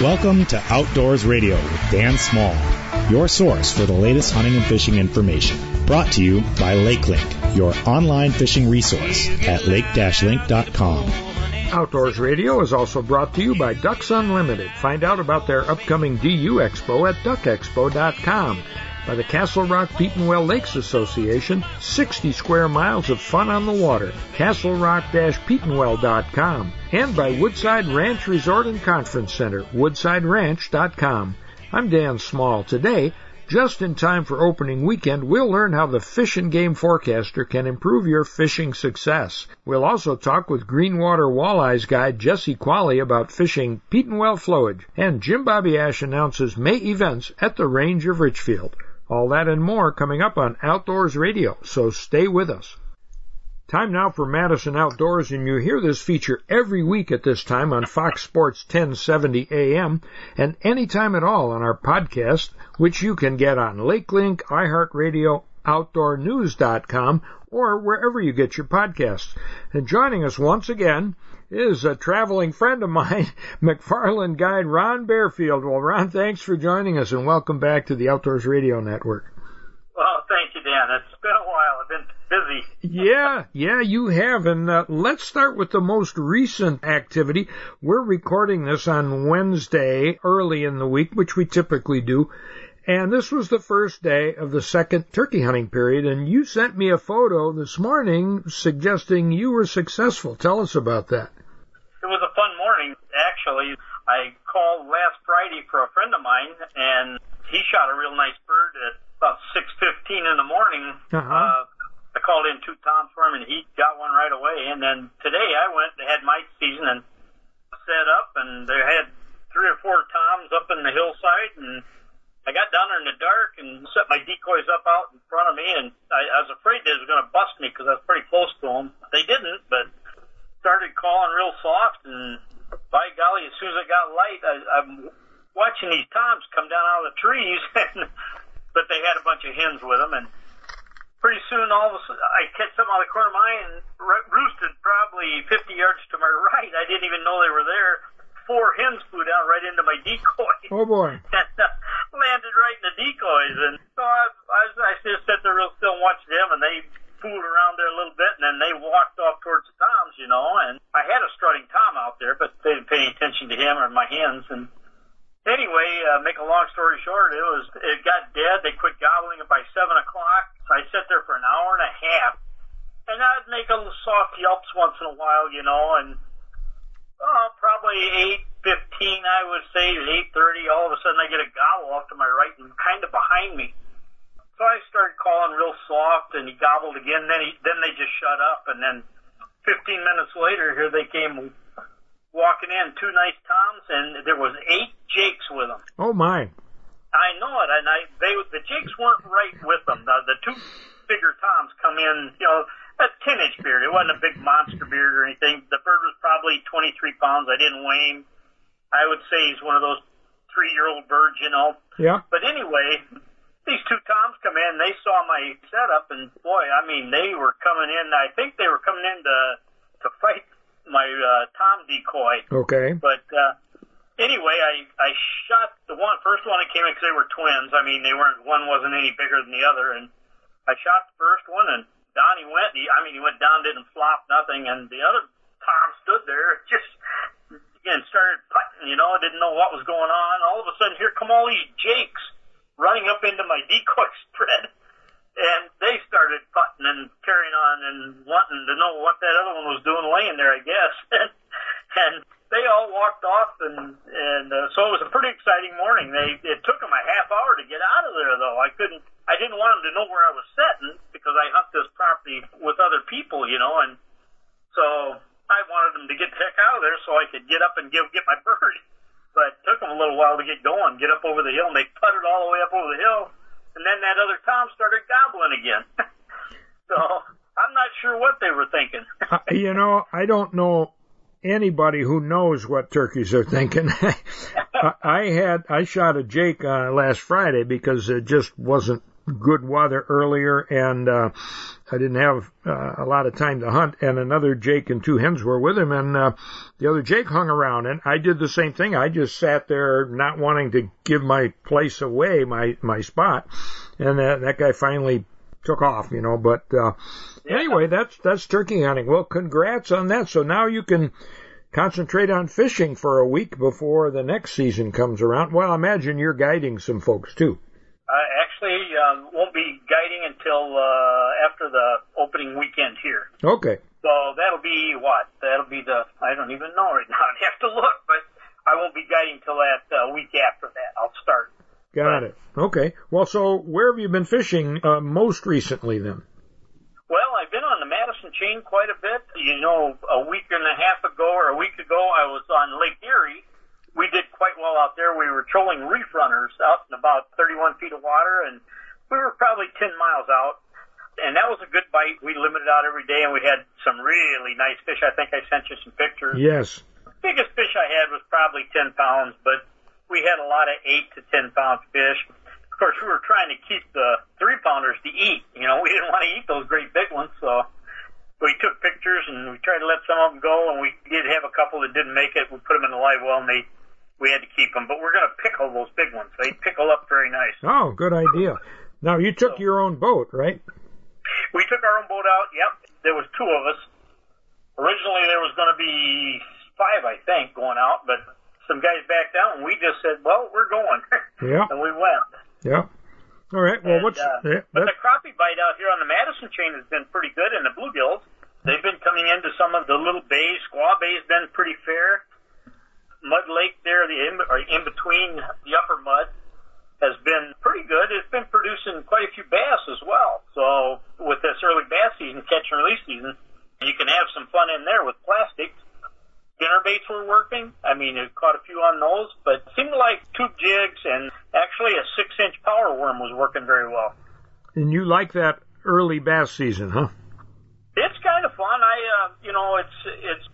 Welcome to Outdoors Radio with Dan Small, your source for the latest hunting and fishing information. Brought to you by LakeLink, your online fishing resource at lake-link.com. Outdoors Radio is also brought to you by Ducks Unlimited. Find out about their upcoming DU Expo at duckexpo.com. By the Castle Rock Petenwell Lakes Association, 60 square miles of fun on the water. CastleRock-Petenwell.com. And by Woodside Ranch Resort and Conference Center, woodsideranch.com. I'm Dan Small. Today, just in time for opening weekend, we'll learn how the Fish and Game Forecaster can improve your fishing success. We'll also talk with Greenwater Walleyes guide Jesse Quale about fishing Petenwell flowage. And Jim Babiasz announces May events at the Range of Richfield. All that and more coming up on Outdoors Radio, so stay with us. Time now for Madison Outdoors, and you hear this feature every week at this time on Fox Sports 1070 AM and anytime at all on our podcast, which you can get on LakeLink, iHeartRadio, OutdoorNews.com, or wherever you get your podcasts. And joining us once again is a traveling friend of mine, McFarland guide Ron Barefield. Well, Ron, thanks for joining us and welcome back to the Outdoors Radio Network. Well, thank you, Dan. It's been a while. I've been busy. yeah, yeah, you have. And uh, let's start with the most recent activity. We're recording this on Wednesday, early in the week, which we typically do. And this was the first day of the second turkey hunting period, and you sent me a photo this morning suggesting you were successful. Tell us about that. It was a fun morning, actually. I called last Friday for a friend of mine, and he shot a real nice bird at about 6.15 in the morning. Uh-huh. Uh, I called in two toms for him, and he got one right away. And then today I went, they had my season, and set up, and they had three or four toms up in the hillside, and I got down there in the dark and set my decoys up out in front of me, and I, I was afraid they was going to bust me because I was pretty close to them. They didn't, but started calling real soft, and by golly, as soon as it got light, I, I'm watching these toms come down out of the trees, and, but they had a bunch of hens with them, and pretty soon all of a sudden I catch something out of the corner of my eye and roosted probably 50 yards to my right. I didn't even know they were there four hens flew down right into my decoy. Oh boy. and uh, landed right in the decoys. And so I, I, I just sat there real still and watched them and they fooled around there a little bit and then they walked off towards the toms, you know, and I had a strutting tom out there, but they didn't pay any attention to him or my hens. And anyway, uh, make a long story short, it was, it got dead. They quit gobbling it by seven o'clock. So I sat there for an hour and a half and I'd make a little soft yelps once in a while, you know, and Oh, probably eight fifteen, I would say, eight thirty. All of a sudden, I get a gobble off to my right and kind of behind me. So I started calling real soft, and he gobbled again. Then he, then they just shut up, and then fifteen minutes later, here they came walking in, two nice toms, and there was eight jakes with them. Oh my! I know it, and I they the jakes weren't right with them. The, the two bigger toms come in, you know a 10 inch beard. It wasn't a big monster beard or anything. The bird was probably 23 pounds. I didn't weigh him. I would say he's one of those three year old birds, you know. Yeah. But anyway, these two toms come in. They saw my setup, and boy, I mean, they were coming in. I think they were coming in to to fight my uh, tom decoy. Okay. But uh, anyway, I I shot the one first one that came in because they were twins. I mean, they weren't one wasn't any bigger than the other, and I shot the first one and down he went. He, I mean, he went down, didn't flop, nothing. And the other Tom stood there, just again started putting. You know, didn't know what was going on. All of a sudden, here come all these jakes running up into my decoy spread, and they started putting and carrying on and wanting to know what that other one was doing, laying there, I guess. and they all walked off, and and uh, so it was a pretty exciting morning. They it took them a half hour to get out of there, though. I couldn't, I didn't want them to know where I was sitting because I hunt this property with other people, you know, and so I wanted them to get the heck out of there so I could get up and give get my bird. But it took them a little while to get going, get up over the hill, and they putted all the way up over the hill, and then that other tom started gobbling again. so I'm not sure what they were thinking. you know, I don't know anybody who knows what turkeys are thinking. I had I shot a jake uh, last Friday because it just wasn't good weather earlier, and uh, I didn't have uh, a lot of time to hunt, and another Jake and two hens were with him, and uh, the other Jake hung around, and I did the same thing. I just sat there, not wanting to give my place away, my my spot, and that that guy finally took off, you know. But uh, Yeah. anyway, that's that's turkey hunting. Well, congrats on that. So now you can concentrate on fishing for a week before the next season comes around. Well, I imagine you're guiding some folks too. I actually um, won't be guiding until uh, after the opening weekend here. Okay. So that'll be what? That'll be the I don't even know right now. I'd have to look, but I won't be guiding till that uh, week after that. I'll start. Got it. Okay. Well, so where have you been fishing uh, most recently then? Well, I've been on the Madison chain quite a bit. You know, a week and a half ago or a week ago, I was on Lake Erie. We did quite well out there. We were trolling reef runners out in about 31 feet of water, and we were probably 10 miles out. And that was a good bite. We limited out every day, and we had some really nice fish. I think I sent you some pictures. Yes. biggest fish I had was probably 10 pounds, but we had a lot of 8 to 10 pound fish. Of course, we were trying to keep the three pounders to eat. You know, we didn't want to eat those great big ones, so we took pictures and we tried to let some of them go, and we did have a couple that didn't make it. We put them in the live well, and they we had to keep them. But we're going to pickle those big ones. They pickle up very nice. Oh, good idea. Now you took your own boat, right? We took our own boat out. Yep, there was two of us. Originally, there was going to be five, I think, going out, but some guys backed out, and we just said, "Well, we're going," Yeah. and we went. Yeah. All right. Well, And, what's uh, yeah, but the crappie bite out here on the Madison chain has been pretty good, and the bluegills they've been coming into some of the little bays. Squaw Bay's been pretty fair. Mud Lake there, the in, or in between the upper mud, has been pretty good. It's been producing quite a few bass as well. So with this early bass season, catch and release season, you can have some fun in there with plastics. Dinner baits were working. I mean, it caught a few on those, but it seemed like tube jigs and actually a six inch power worm was working very well. and you like that early bass season, huh? It's kind of fun. I, uh, you know, it's it's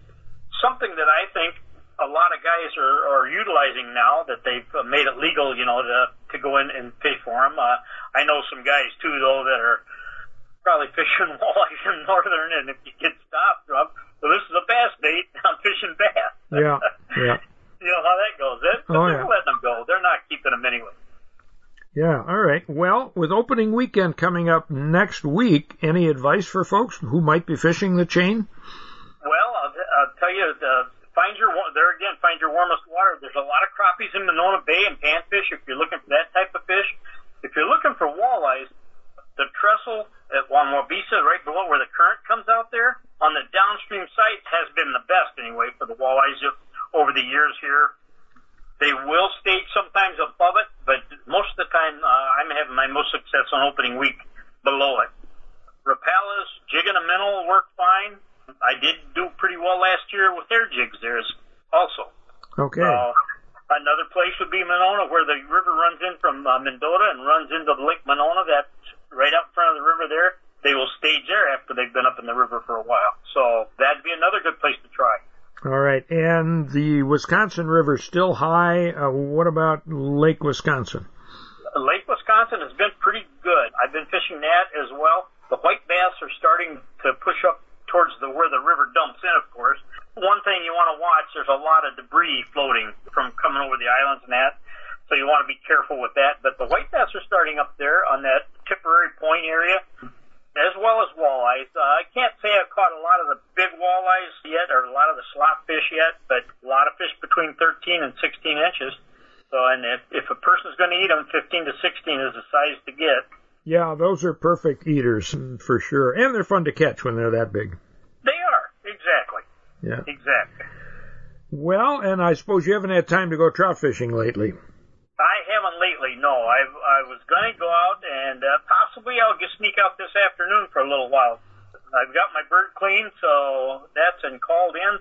something that I think a lot of guys are, are utilizing now that they've uh, made it legal, you know, to to go in and fish for them. Uh, I know some guys too, though, that are probably fishing walleyes in northern, and if you get stopped, well, this is a bass bait. I'm fishing bass. Yeah. Yeah. you know how that goes. They're, Oh, they're yeah. letting them go. They're not keeping them anyway. Yeah. All right. Well, with opening weekend coming up next week, any advice for folks who might be fishing the chain? Well, I'll, I'll tell you, uh, find your wa- there again. Find your warmest water. There's a lot of crappies in Monona Bay and panfish. If you're looking for that type of fish, if you're looking for walleyes, the trestle at Juan Waubesa, right below where the current comes out there, on the downstream site has been the best anyway for the walleyes over the years here. They will stage sometimes above it, but most of the time uh, I'm having my most success on opening week below it. Rapalas, jig and a minnow work fine. I did do pretty well last year with their jigs there as- also. Okay. Uh, another place would be Monona, where the river runs in from uh, Mendota and runs into Lake Monona. That's right out in front of the river there. They will stage there after they've been up in the river for a while. So that'd be another good place to try. All right. And the Wisconsin River still high. Uh, what about Lake Wisconsin? Lake Wisconsin has been pretty good. I've been fishing that as well. The white bass are starting to push up towards the where the river dumps in, of course. One thing you want to watch, there's a lot of debris floating from coming over the islands and that. So you want to be careful with that. But the white bass are starting up there on that Tipperary Point area, as well as walleyes. Uh, I can't say I've caught a lot of the big walleyes yet, or a lot of the slot fish yet, but a lot of fish between 13 and 16 inches. So, and if, if a person's going to eat them, 15 to 16 is the size to get. Yeah, those are perfect eaters for sure, and they're fun to catch when they're that big. They are exactly, Yeah. exactly. Well, and I suppose you haven't had time to go trout fishing lately. I haven't lately. No, I I was going to go out and uh, possibly I'll just sneak out this afternoon for a little while. I've got my bird clean, so that's and called in.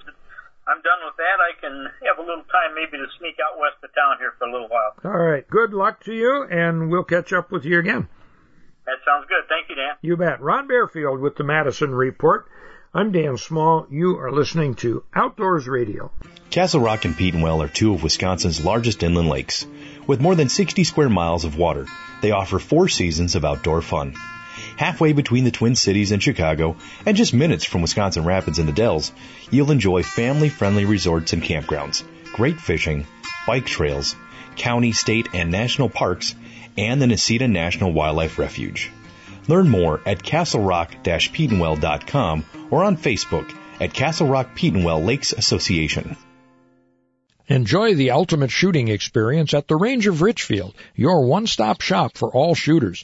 I'm done with that. I can have a little time maybe to sneak out west of town here for a little while. All right. Good luck to you, and we'll catch up with you again. That sounds good. Thank you, Dan. You bet. Ron Barefield with the Madison Report. I'm Dan Small. You are listening to Outdoors Radio. Castle Rock and Petenwell are two of Wisconsin's largest inland lakes. With more than 60 square miles of water, they offer four seasons of outdoor fun. halfway between the Twin Cities and Chicago, and just minutes from Wisconsin Rapids and the Dells, you'll enjoy family-friendly resorts and campgrounds, great fishing, bike trails, county, state, and national parks, and the Necedah National Wildlife Refuge. Learn more at castlerock-petenwell.com or on Facebook at Castle Rock Lakes Association. Enjoy the ultimate shooting experience at the Range of Richfield, your one-stop shop for all shooters.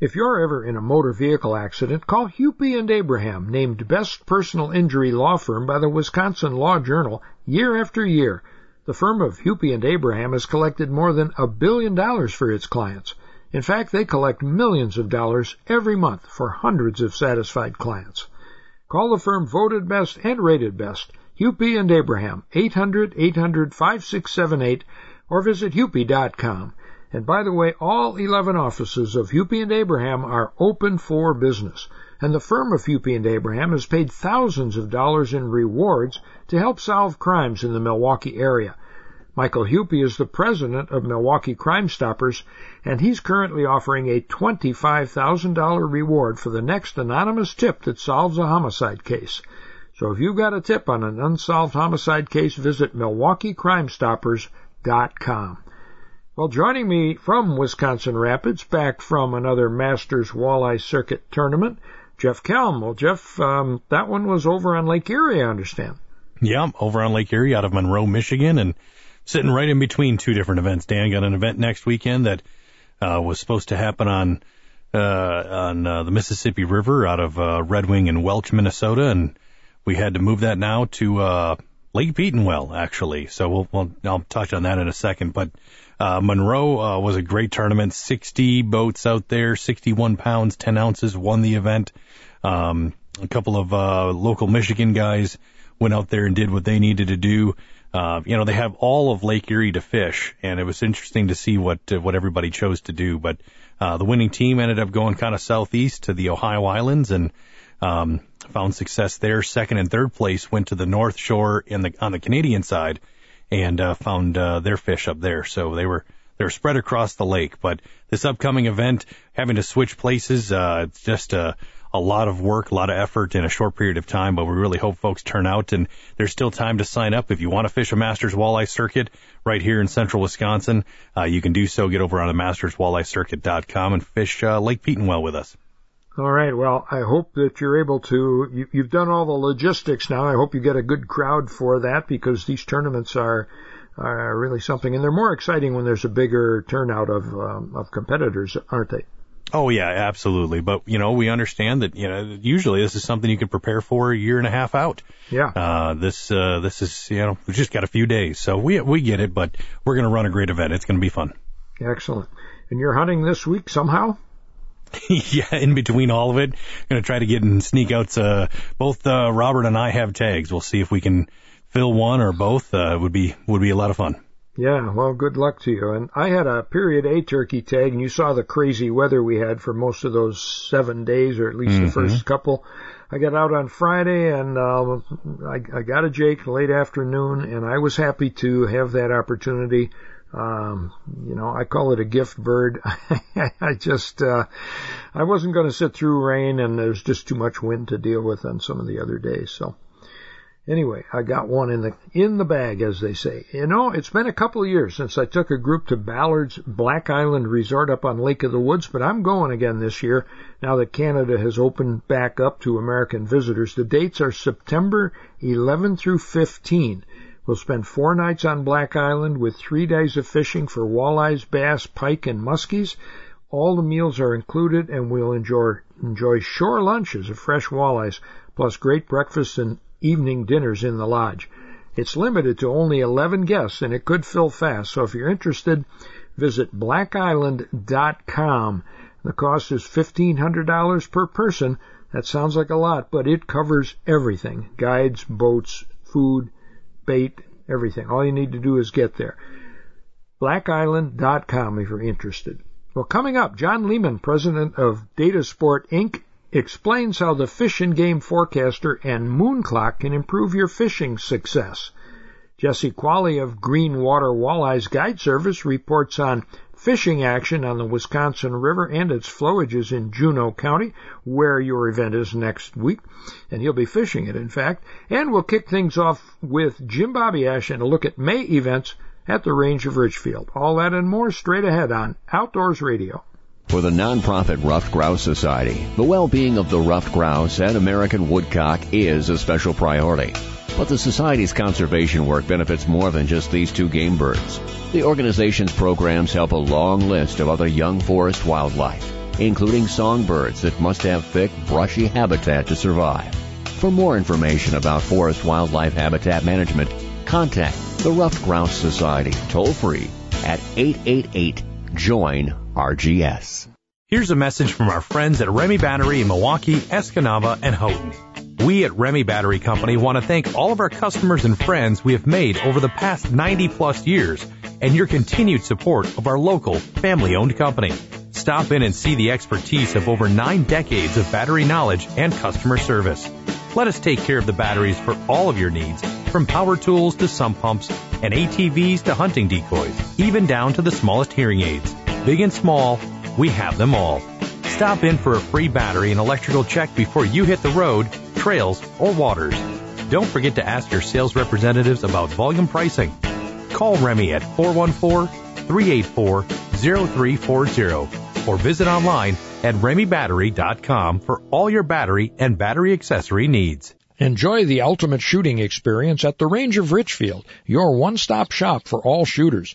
If you're ever in a motor vehicle accident, call Hupy and Abraham, named best personal injury law firm by the Wisconsin Law Journal year after year. The firm of Hupy and Abraham has collected more than a billion dollars for its clients. In fact, they collect millions of dollars every month for hundreds of satisfied clients. Call the firm voted best and rated best, Hupy and Abraham, 800-800-5678, or visit hupy.com. And by the way, all 11 offices of Hupy and Abraham are open for business. And the firm of Hupy and Abraham has paid thousands of dollars in rewards to help solve crimes in the Milwaukee area. Michael Hupy is the president of Milwaukee Crime Stoppers, and he's currently offering a $25,000 reward for the next anonymous tip that solves a homicide case. So if you've got a tip on an unsolved homicide case, visit MilwaukeeCrimeStoppers.com. Well, joining me from Wisconsin Rapids, back from another Masters Walleye Circuit tournament, Jeff Kelm. Well, Jeff, um, that one was over on Lake Erie, I understand. Yeah, over on Lake Erie out of Monroe, Michigan, and sitting right in between two different events. Dan got an event next weekend that uh, was supposed to happen on uh, on uh, the Mississippi River out of uh, Red Wing and Welch, Minnesota, and we had to move that now to uh, Lake Petenwell, actually. So we'll, we'll I'll touch on that in a second, but uh, Monroe uh, was a great tournament. 60 boats out there, 61 pounds, 10 ounces, won the event. Um, a couple of uh, local Michigan guys went out there and did what they needed to do. Uh, you know, they have all of Lake Erie to fish, and it was interesting to see what uh, what everybody chose to do. But uh, the winning team ended up going kind of southeast to the Ohio Islands and um, found success there. Second and third place went to the North Shore in the on the Canadian side and uh, found uh, their fish up there. So they were they were spread across the lake. But this upcoming event, having to switch places, uh, it's just a a lot of work, a lot of effort in a short period of time. But we really hope folks turn out, and there's still time to sign up if you want to fish a Masters Walleye Circuit right here in Central Wisconsin. Uh, you can do so. Get over on the MastersWalleyeCircuit.com and fish uh, Lake Petenwell with us. All right. Well, I hope that you're able to. You, you've done all the logistics now. I hope you get a good crowd for that because these tournaments are are really something, and they're more exciting when there's a bigger turnout of um, of competitors, aren't they? Oh yeah, absolutely. But you know, we understand that you know usually this is something you can prepare for a year and a half out. Yeah. Uh, this uh, this is you know we've just got a few days, so we we get it. But we're going to run a great event. It's going to be fun. Excellent. And you're hunting this week somehow? yeah, in between all of it, I'm going to try to get and sneak out. Uh, both uh, Robert and I have tags. We'll see if we can fill one or both. Uh, would be would be a lot of fun. Yeah, well, good luck to you. And I had a period A turkey tag, and you saw the crazy weather we had for most of those seven days, or at least mm-hmm. the first couple. I got out on Friday, and uh, I, I got a Jake late afternoon, and I was happy to have that opportunity. Um, you know, I call it a gift bird. I just, uh, I wasn't going to sit through rain and there's just too much wind to deal with on some of the other days. So anyway, I got one in the, in the bag, as they say. You know, it's been a couple of years since I took a group to Ballard's Black Island Resort up on Lake of the Woods, but I'm going again this year now that Canada has opened back up to American visitors. The dates are September 11 through 15. We'll spend four nights on Black Island with three days of fishing for walleyes, bass, pike, and muskies. All the meals are included, and we'll enjoy, enjoy shore lunches of fresh walleyes, plus great breakfasts and evening dinners in the lodge. It's limited to only 11 guests, and it could fill fast. So if you're interested, visit blackisland.com. The cost is $1,500 per person, That sounds like a lot, but it covers everything. Guides, boats, food, bait, everything. All you need to do is get there. BlackIsland.com if you're interested. Well, coming up, John Lehman, president of Datasport Inc., explains how the Fish and Game Forecaster and Moon Clock can improve your fishing success. Jesse Quale of Green Water Walleyes Guide Service reports on fishing action on the Wisconsin River and its flowages in Juneau County, where your event is next week, and he'll be fishing it, in fact. And we'll kick things off with Jim Babiasz and a look at May events at the range of Richfield. All that and more straight ahead on Outdoors Radio. For the nonprofit Ruffed Grouse Society, the well-being of the ruffed grouse and American woodcock is a special priority. But the Society's conservation work benefits more than just these two game birds. The organization's programs help a long list of other young forest wildlife, including songbirds that must have thick, brushy habitat to survive. For more information about forest wildlife habitat management, contact the Ruffed Grouse Society toll free at 888 JOIN RGS. Here's a message from our friends at Remy Battery in Milwaukee, Escanaba, and Houghton. We at Remy Battery Company want to thank all of our customers and friends we have made over the past 90 plus years and your continued support of our local family owned company. Stop in and see the expertise of over nine decades of battery knowledge and customer service. Let us take care of the batteries for all of your needs, from power tools to sump pumps and ATVs to hunting decoys, even down to the smallest hearing aids. Big and small, we have them all. Stop in for a free battery and electrical check before you hit the road, trails, or waters. Don't forget to ask your sales representatives about volume pricing. Call Remy at 414-384-0340 or visit online at remybattery.com for all your battery and battery accessory needs. Enjoy the ultimate shooting experience at the Range of Richfield, your one-stop shop for all shooters.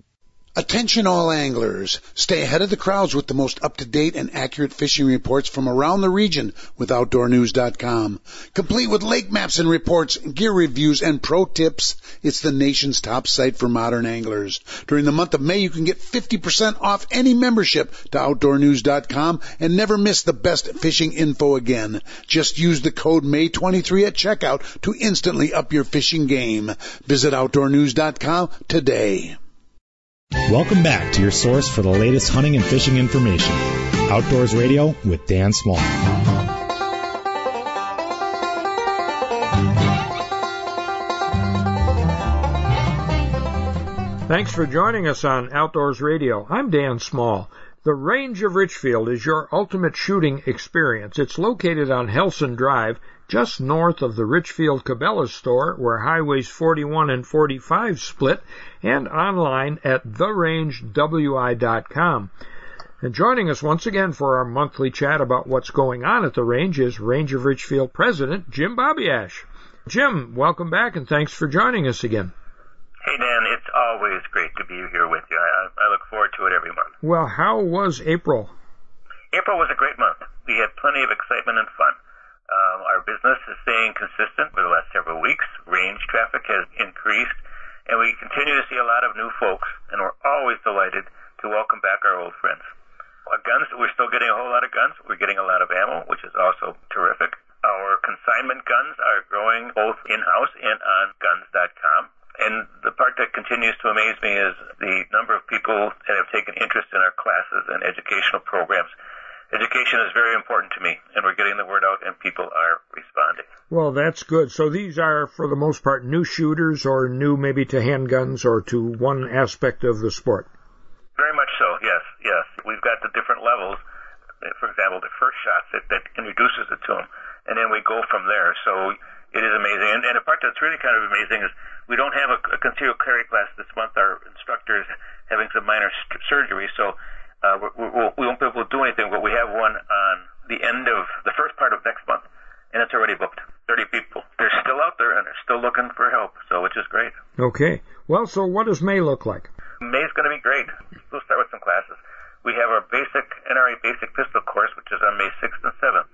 Attention all anglers. Stay ahead of the crowds with the most up-to-date and accurate fishing reports from around the region with OutdoorNews.com. Complete with lake maps and reports, gear reviews, and pro tips, it's the nation's top site for modern anglers. During the month of May, you can get 50% off any membership to OutdoorNews.com and never miss the best fishing info again. Just use the code MAY23 at checkout to instantly up your fishing game. Visit OutdoorNews.com today. Welcome back to your source for the latest hunting and fishing information. Outdoors Radio with Dan Small. Thanks for joining us on Outdoors Radio. I'm Dan Small. The Range of Richfield is your ultimate shooting experience. It's located on Helson Drive, just north of the Richfield Cabela's store, where highways 41 and 45 split, and online at therangewi.com. And joining us once again for our monthly chat about what's going on at the range is Range of Richfield President Jim Babiasz. Jim, welcome back and thanks for joining us again. Hey, Dan, it's always great to be here with you. I, I look forward to it every month. Well, how was April? April was a great month. We had plenty of excitement and fun. Um, our business is staying consistent for the last several weeks. Range traffic has increased, and we continue to see a lot of new folks, and we're always delighted to welcome back our old friends. Our guns, we're still getting a whole lot of guns. We're getting a lot of ammo, which is also terrific. Our consignment guns are growing both in-house and on guns.com. And the part that continues to amaze me is the number of people that have taken interest in our classes and educational programs. Education is very important to me, and we're getting the word out, and people are responding. Well, that's good. So these are, for the most part, new shooters or new maybe to handguns or to one aspect of the sport. Very much so, yes, yes. We've got the different levels. For example, the first shots that, that introduces it to them, and then we go from there. So it is amazing. And, and the part that's really kind of amazing is we don't have a, a concealed carry class this month. Our instructor is having some minor st- surgery, so uh, we, we won't be able to do anything. But we have one on the end of the first part of next month, and it's already booked. 30 people. They're still out there and they're still looking for help, so which is great. Okay. Well, so what does May look like? May's going to be great. We'll start with some classes. We have our basic NRA basic pistol course, which is on May 6th and 7th.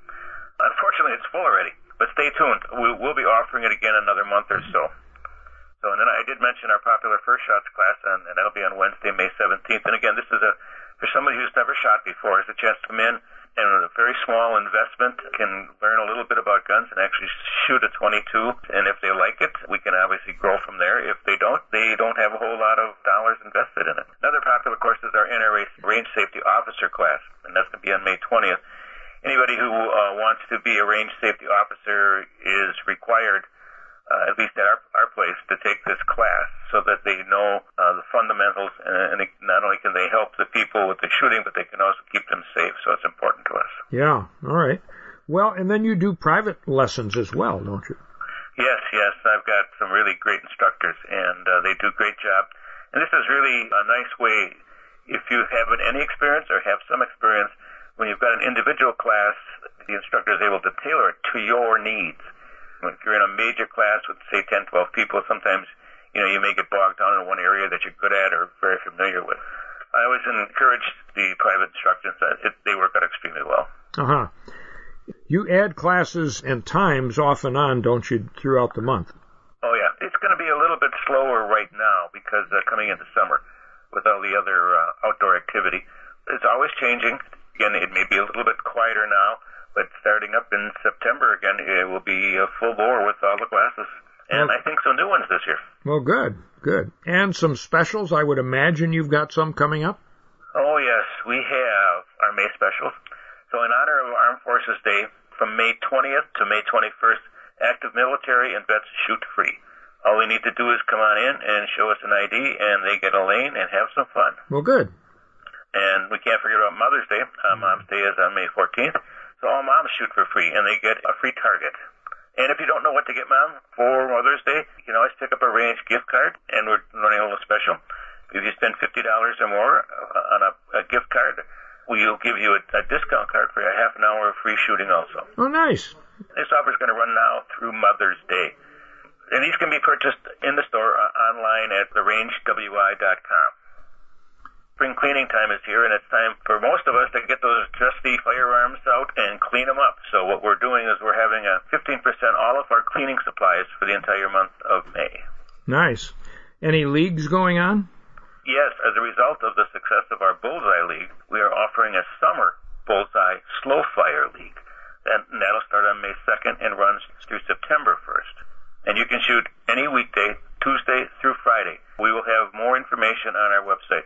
Unfortunately, it's full already, but stay tuned. We will be offering it again another month or so. So, and then I did mention our popular first shots class, and, and that'll be on Wednesday, May 17th. And again, this is a for somebody who's never shot before, it's a chance to come in and with a very small investment can learn a little bit about guns and actually shoot a 22. And if they like it, we can obviously grow from there. If they don't, they don't have a whole lot of dollars invested in it. Another popular course is our NRA Range Safety Officer class, and that's going to be on May 20th. Anybody who uh, wants to be a range safety officer is required uh, at least at our, our place, to take this class so that they know uh, the fundamentals, and, and they, not only can they help the people with the shooting, but they can also keep them safe. So it's important to us. Yeah. All right. Well, and then you do private lessons as well, don't you? Yes, yes. I've got some really great instructors, and uh, they do a great job. And this is really a nice way, if you haven't any experience or have some experience, when you've got an individual class, the instructor is able to tailor it to your needs. If you're in a major class with, say, 10, 12 people, sometimes, you know, you may get bogged down in one area that you're good at or very familiar with. I always encourage the private instructors that it, they work out extremely well. Uh huh. You add classes and times off and on, don't you, throughout the month? Oh, yeah. It's going to be a little bit slower right now because uh, coming into summer with all the other uh, outdoor activity. It's always changing. Again, it may be a little bit quieter now but starting up in September again, it will be a full bore with all the classes. And well, I think some new ones this year. Well, good, good. And some specials. I would imagine you've got some coming up. Oh yes, we have our May specials. So in honor of Armed Forces Day, from May 20th to May 21st, active military and vets shoot free. All we need to do is come on in and show us an ID, and they get a lane and have some fun. Well, good. And we can't forget about Mother's Day. Uh, Mom's Day is on May 14th. So all moms shoot for free, and they get a free target. And if you don't know what to get mom for Mother's Day, you can always pick up a range gift card, and we're running a little special. If you spend fifty dollars or more uh, on a, a gift card, we'll give you a, a discount card for a half an hour of free shooting also. Oh, nice. This offer is going to run now through Mother's Day. And these can be purchased in the store uh, online at therangewi.com spring cleaning time is here, and it's time for most of us to get those dusty firearms out and clean them up. So what we're doing is we're having a 15% all of our cleaning supplies for the entire month of May. Nice. Any leagues going on? Yes, as a result of the success of our Bullseye League, we are offering a summer Bullseye Slow Fire League. And that'll start on May 2nd and runs through September 1st. And you can shoot any weekday, Tuesday through Friday. We will have more information on our website.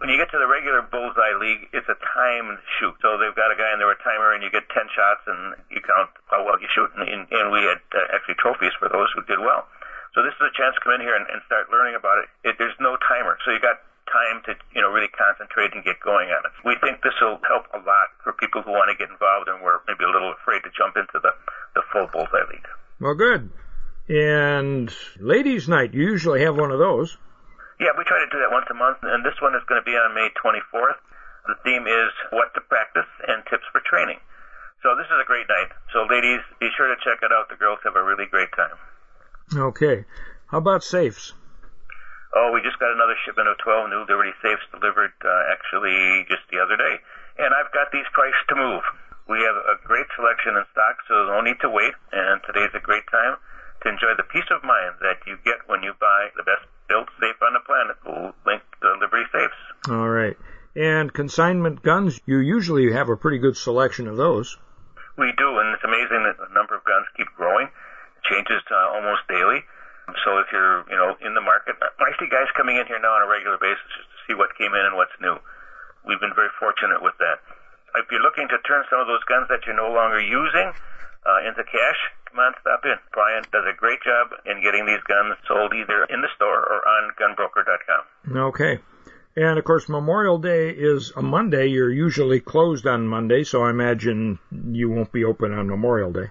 When you get to the regular bullseye league, it's a timed shoot. So they've got a guy in there a timer, and you get 10 shots, and you count how well you shoot. And, and we had uh, actually trophies for those who did well. So this is a chance to come in here and, and start learning about it. it. There's no timer, so you got time to you know really concentrate and get going on it. We think this will help a lot for people who want to get involved and were maybe a little afraid to jump into the the full bullseye league. Well, good. And ladies' night, you usually have one of those. Yeah, we try to do that once a month, and this one is going to be on May 24th. The theme is What to Practice and Tips for Training. So this is a great night. So ladies, be sure to check it out. The girls have a really great time. Okay. How about safes? Oh, we just got another shipment of 12 new Liberty safes delivered uh, actually just the other day. And I've got these priced to move. We have a great selection in stock, so no need to wait. And today's a great time to enjoy the peace of mind that you get when you buy the best built safe on the planet, will Link the Liberty Safes. All right. And consignment guns, you usually have a pretty good selection of those. We do, and it's amazing that the number of guns keep growing. It changes uh, almost daily. So if you're, you know, in the market, I see guys coming in here now on a regular basis just to see what came in and what's new. We've been very fortunate with that. If you're looking to turn some of those guns that you're no longer using uh, into cash, come on, stop in. Brian does a great job in getting these guns sold either in the store or on gunbroker.com. Okay. And of course, Memorial Day is a Monday. You're usually closed on Monday, so I imagine you won't be open on Memorial Day.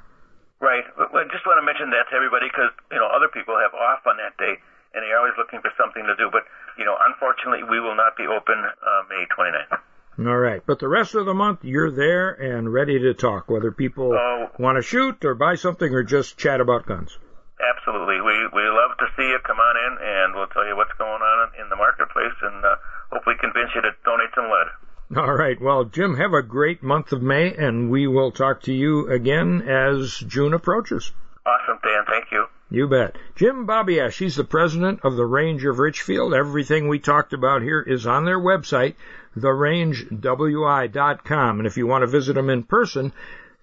Right. I just want to mention that to everybody because, you know, other people have off on that day and they're always looking for something to do. But, you know, unfortunately, we will not be open uh, May 29th. All right, but the rest of the month you're there and ready to talk, whether people Oh. want to shoot or buy something or just chat about guns. Absolutely. We we love to see you. Come on in, and we'll tell you what's going on in the marketplace, and uh, hopefully convince you to donate some lead. All right, well, Jim, have a great month of May, and we will talk to you again as June approaches. Awesome, Dan. Thank you. You bet. Jim Babiasz, he's the president of the Range of Richfield. Everything we talked about here is on their website, therangewi.com. And if you want to visit them in person,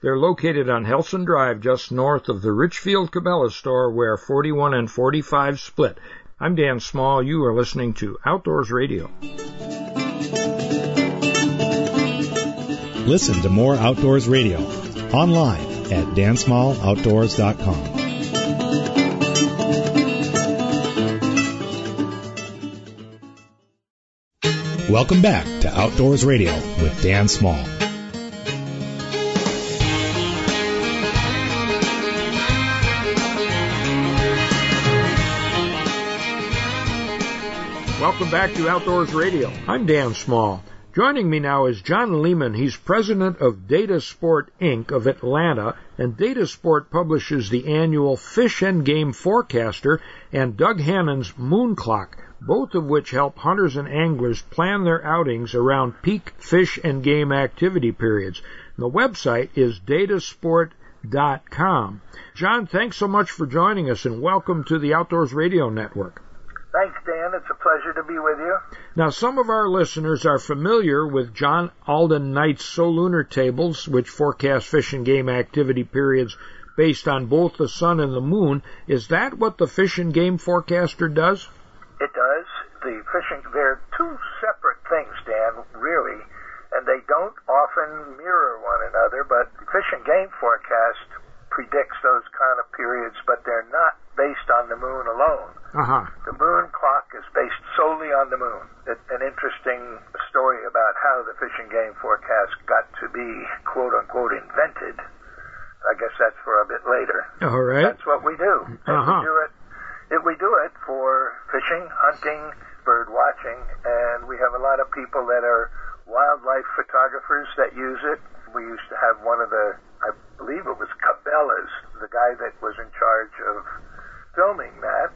they're located on Helson Drive, just north of the Richfield Cabela store, where 41 and 45 split. I'm Dan Small. You are listening to Outdoors Radio. Listen to more Outdoors Radio online at dansmalloutdoors.com. Welcome back to Outdoors Radio with Dan Small. Welcome back to Outdoors Radio. I'm Dan Small. Joining me now is John Lehman. He's president of Data Sport Inc. of Atlanta, and Data Sport publishes the annual Fish and Game Forecaster and Doug Hannon's Moon Clock, both of which help hunters and anglers plan their outings around peak fish and game activity periods. The website is datasport.com. John, thanks so much for joining us and welcome to the Outdoors Radio Network. Thanks, Dan. It's a pleasure to be with you. Now, some of our listeners are familiar with John Alden Knight's solunar tables, which forecast fish and game activity periods based on both the sun and the moon. Is that what the fish and game forecaster does? It does. The fishing, they're two separate things, Dan, really, and they don't often mirror one another, but fish and game forecast predicts those kind of periods, but they're not based on the moon alone. Uh-huh. The moon clock is based solely on the moon. It, an interesting story about how the fish and game forecast got to be quote unquote invented. I guess that's for a bit later. All right. That's what we do. Uh-huh. we do it if we do it for fishing, hunting, bird watching, and we have a lot of people that are wildlife photographers that use it. We used to have one of the, I believe it was Cabela's, the guy that was in charge of filming that,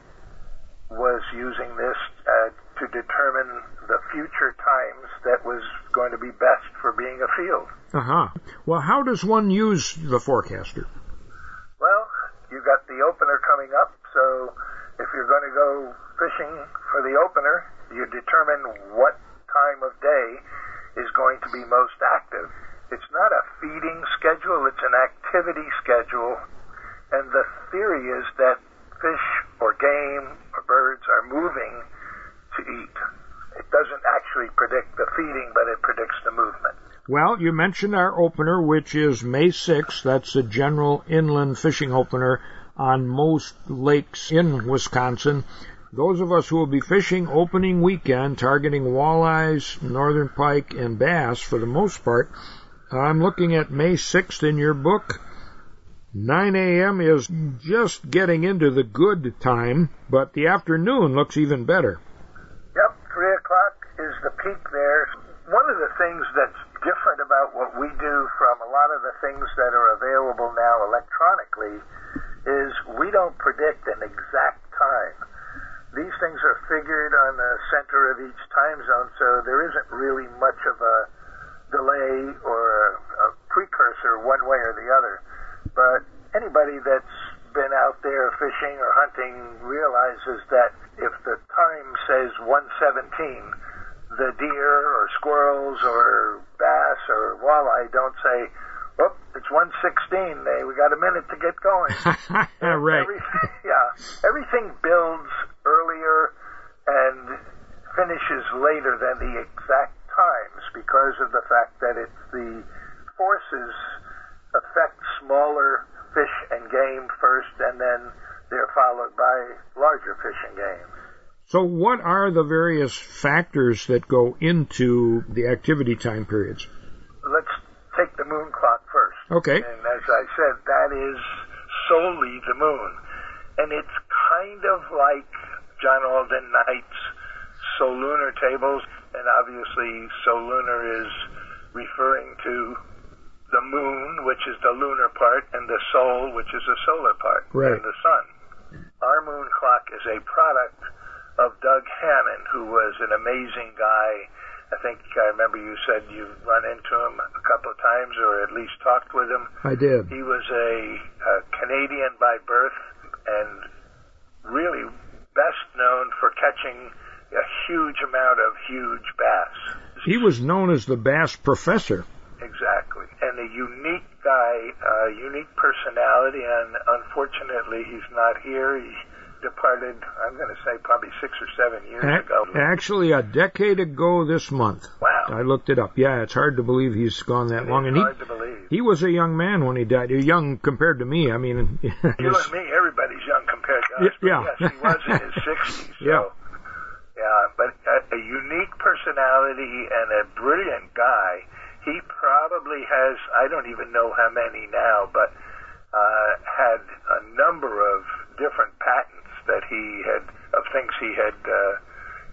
was using this uh, to determine the future times that was going to be best for being a field. Uh-huh. Well, how does one use the forecaster? Well, you got the opener coming up, so if you're going to go fishing for the opener, you determine what time of day is going to be most active. It's not a feeding schedule, it's an activity schedule, and the theory is that fish or game or birds are moving to eat. It doesn't actually predict the feeding, but it predicts the movement. Well, you mentioned our opener, which is May 6th. That's the general inland fishing opener on most lakes in Wisconsin. Those of us who will be fishing opening weekend, targeting walleyes, northern pike, and bass for the most part, I'm looking at May 6th in your book. 9 a.m. is just getting into the good time, but the afternoon looks even better. Yep, three o'clock is the peak there. One of the things that's different about what we do from a lot of the things that are available now electronically is we don't predict an exact time. These things are figured on the center of each time zone, so there isn't really much of a delay or a, precursor one way or the other. But anybody that's been out there fishing or hunting realizes that if the time says 117, the deer or squirrels or bass or walleye don't say, "Oh, it's 116. They we got a minute to get going." right. Everything, yeah, everything builds earlier and finishes later than the exact times because of the fact that it's the forces affect smaller fish and game first, and then they're followed by larger fish and game. So, what are the various factors that go into the activity time periods? Let's take the moon clock first. Okay. And as I said, that is solely the moon. And it's kind of like John Alden Knight's solunar tables. and obviously solunar is referring to the moon, which is the lunar part, and the sol, which is the solar part, right. and the sun. Our moon clock is a product of Doug Hannon, who was an amazing guy. I think I remember you said you run into him couple of times, or at least talked with him. I did. He was a, a Canadian by birth, and really best known for catching a huge amount of huge bass. He was known as the bass professor. Exactly. And a unique guy, uh, unique personality, and unfortunately he's not here. He departed, I'm going to say probably six or seven years A- ago. Actually, a decade ago this month. Wow. I looked it up. Yeah, it's hard to believe he's gone that It long. And he, to believe. He was a young man when he died. Young compared to me. I mean, You and me, everybody's young compared to us. Yeah. But yes, he was in his 60s. So, Yeah. Yeah, but a, a unique personality and a brilliant guy. He probably has, I don't even know how many now, but uh, had a number of different patents that he had, of things he had uh,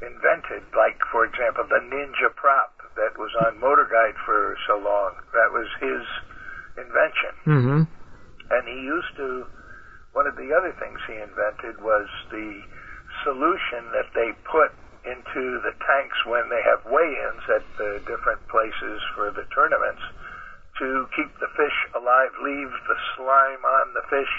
invented, like, for example, the Ninja prop that was on Motor Guide for so long. That was his invention. hmm And he used to, one of the other things he invented was the solution that they put into the tanks when they have weigh-ins at the different places for the tournaments to keep the fish alive, leave the slime on the fish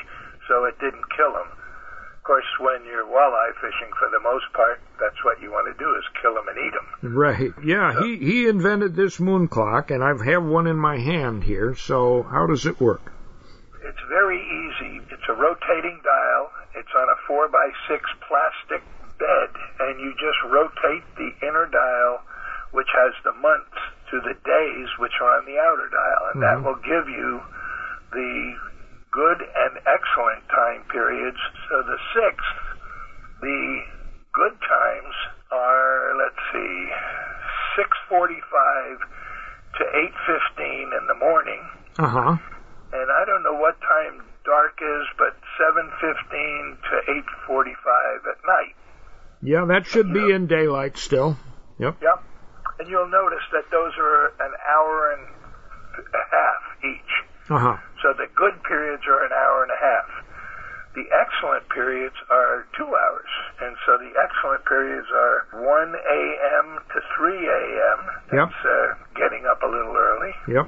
so it didn't kill them. Of course, when you're walleye fishing, for the most part, that's what you want to do is kill them and eat them. Right. Yeah, he, he invented this moon clock, and I have one in my hand here. So how does it work? It's very easy. It's a rotating dial. It's on a 4 by 6 plastic bed, and you just rotate the inner dial, which has the months, to the days, which are on the outer dial. And that Mhm. will give you the good and excellent time periods. So the sixth, the good times are, let's see, 645 to 815 in the morning Uh huh. and I don't know what time dark is, but 7:15 to 8:45 at night. Yeah, that should be in daylight still. Yep. Yep. And you'll notice that those are an hour and a half each. Uh huh. So the good periods are an hour and a half. The excellent periods are two hours, and so the excellent periods are 1 a.m. to 3 a.m. Yep. That's uh, getting up a little early, Yep.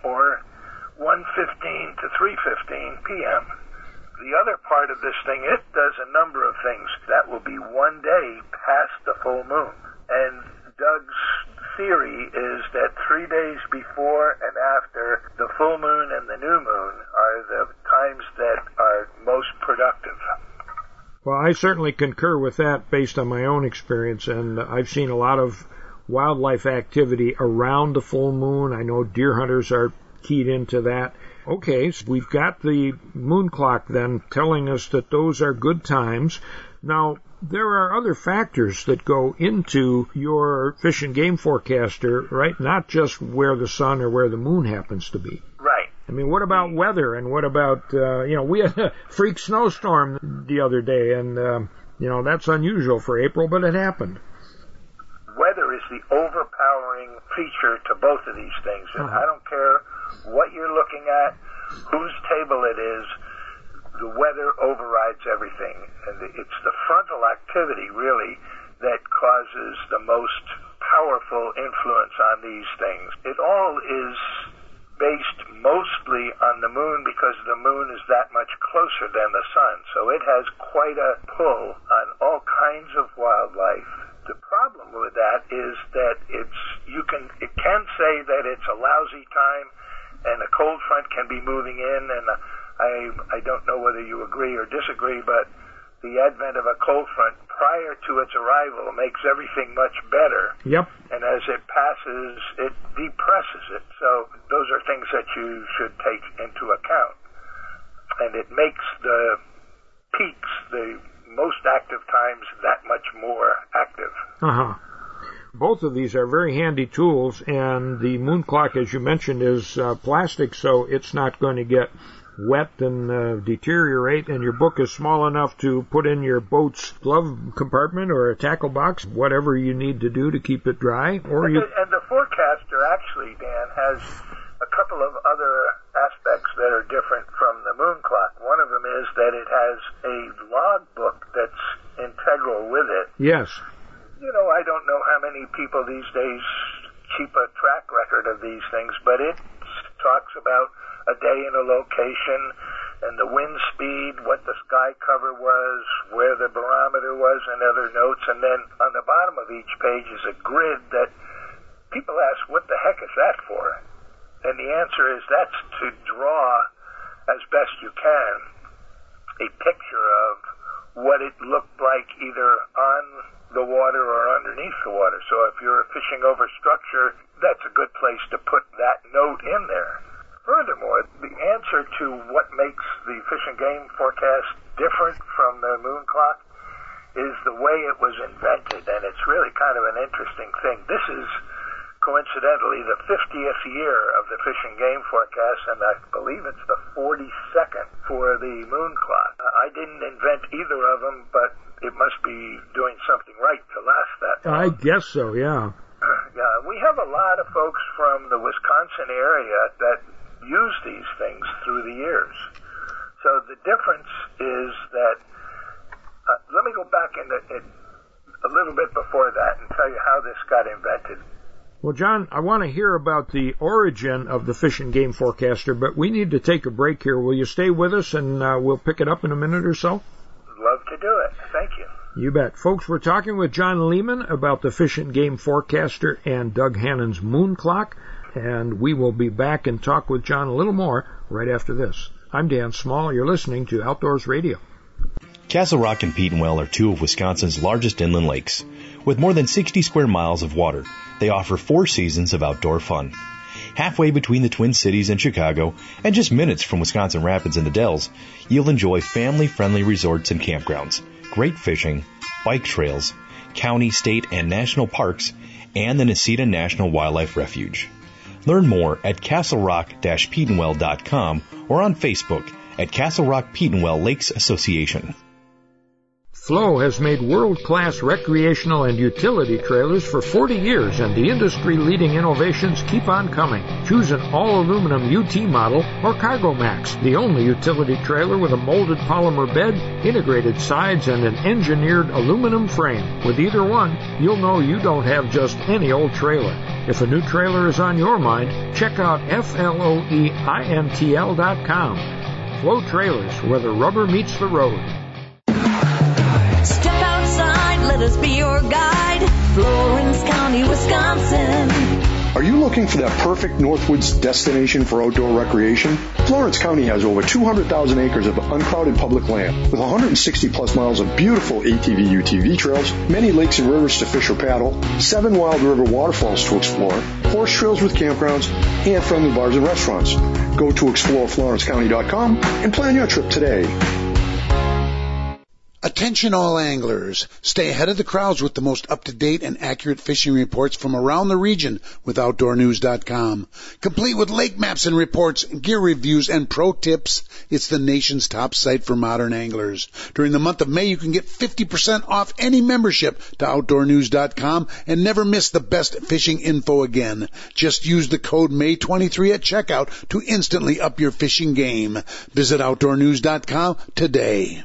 or 1:15 to 3:15 p.m. The other part of this thing, it does a number of things. That will be one day past the full moon. And Doug's theory is that three days before and after the full moon and the new moon are the times that are most productive. Well, I certainly concur with that based on my own experience, and I've seen a lot of wildlife activity around the full moon. I know deer hunters are keyed into that. Okay, so we've got the moon clock then telling us that those are good times. Now, there are other factors that go into your fish and game forecaster, right? Not just where the sun or where the moon happens to be. Right. I mean, what about weather and what about, uh, you know, we had a freak snowstorm the other day and, um, you know, that's unusual for April, but it happened. Weather is the overpowering feature to both of these things. And Uh-huh. I don't care what you're looking at, whose table it is, the weather overrides everything. And it's the frontal activity, really, that causes the most powerful influence on these things. It all is based mostly on the moon because the moon is that much closer than the sun. So it has quite a pull on all kinds of wildlife. The problem with that is that it's you can it can say that it's a lousy time and a cold front can be moving in and I I don't know whether you agree or disagree but the advent of a cold front prior to its arrival makes everything much better Yep. and as it passes, it depresses it. So those are things that you should take into account. And it makes the peaks, the most active times, that much more active. Uh huh. Both of these are very handy tools, and the moon clock, as you mentioned, is uh, plastic, so it's not going to get wet and uh, deteriorate, and your book is small enough to put in your boat's glove compartment or a tackle box, whatever you need to do to keep it dry. Or and you the, and the forecaster actually, Dan, has a couple of other aspects that are different from the moon clock. One of them is that it has a log book that's integral with it. yes, You know, I don't know how many people these days keep a track record of these things, but it talks about a day in a location and the wind speed, what the sky cover was, where the barometer was, and other notes. And then on the bottom of each page is a grid that people ask, what the heck is that for? And the answer is that's to draw as best you can a picture of what it looked like either on the water or underneath the water. So if you're fishing over structure, that's a good place to put that note in there. Furthermore, the answer to what makes the fish and game forecast the moon clock is the way it was invented, and it's really kind of an interesting thing. This is coincidentally the 50th year of the fish and game forecast, and I believe it's the 42nd for the moon clock. Uh, I didn't invent either of them, but it must be doing something right to last that long. I guess so. Yeah. Yeah, we have a lot of folks from the Wisconsin area that use these things through the years. So the difference is that, uh, let me go back in, the, in a little bit before that and tell you how this got invented. Well, John, I want to hear about the origin of the fish and game forecaster, but we need to take a break here. Will you stay with us and uh, we'll pick it up in a minute or so? Love to do it. Thank you. You bet. Folks, we're talking with John Lehman about the fish and game forecaster and Doug Hannon's moon clock, and we will be back and talk with John a little more right after this. I'm Dan Small. You're listening to Outdoors Radio. Castle Rock and Petenwell are two of Wisconsin's largest inland lakes. With more than 60 square miles of water, they offer four seasons of outdoor fun. Halfway between the Twin Cities and Chicago, and just minutes from Wisconsin Rapids and the Dells, you'll enjoy family-friendly resorts and campgrounds, great fishing, bike trails, county, state, and national parks, and the Necedah National Wildlife Refuge. Learn more at castlerock-petenwell.com or on Facebook at Castle Rock Petenwell Lakes Association. Floe has made world-class recreational and utility trailers for 40 years and the industry-leading innovations keep on coming. Choose an all-aluminum UT model or Cargo Max, the only utility trailer with a molded polymer bed, integrated sides, and an engineered aluminum frame. With either one, you'll know you don't have just any old trailer. If a new trailer is on your mind, check out FLOEINTL.com. Floe Trailers, where the rubber meets the road. Step outside, let us be your guide. Florence County, Wisconsin. Are you looking for that perfect Northwoods destination for outdoor recreation? Florence County has over 200,000 acres of uncrowded public land with 160 plus miles of beautiful ATV UTV trails, many lakes and rivers to fish or paddle, seven wild river waterfalls to explore, horse trails with campgrounds, and friendly bars and restaurants. Go to exploreflorencecounty.com and plan your trip today. Attention all anglers. Stay ahead of the crowds with the most up-to-date and accurate fishing reports from around the region with OutdoorNews.com. Complete with lake maps and reports, gear reviews, and pro tips, it's the nation's top site for modern anglers. During the month of May, you can get 50% off any membership to OutdoorNews.com and never miss the best fishing info again. Just use the code MAY23 at checkout to instantly up your fishing game. Visit OutdoorNews.com today.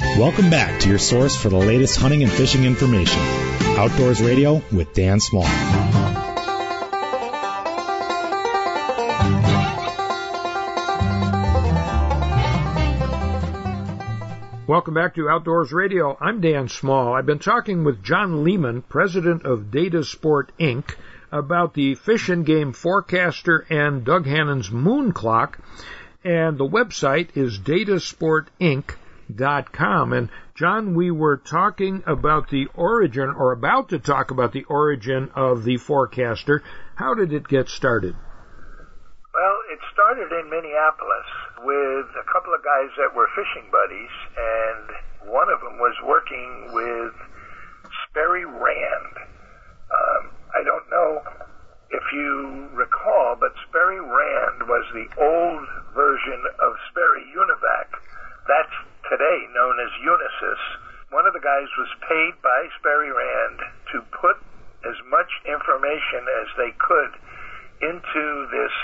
Welcome back to your source for the latest hunting and fishing information. Outdoors Radio with Dan Small. Welcome back to Outdoors Radio. I'm Dan Small. I've been talking with John Lehman, president of Data Sport Inc., about the Fish and Game Forecaster and Doug Hannon's Moon Clock. And the website is datasportinc.com. And John, we were talking about the origin, or about to talk about the origin of the Forecaster. How did it get started? Well, it started in Minneapolis with a couple of guys that were fishing buddies, and one of them was working with Sperry Rand. Um, I don't know if you recall, but Sperry Rand was the old version of Sperry Univac. That's today known as Unisys. One of the guys was paid by Sperry Rand to put as much information as they could into this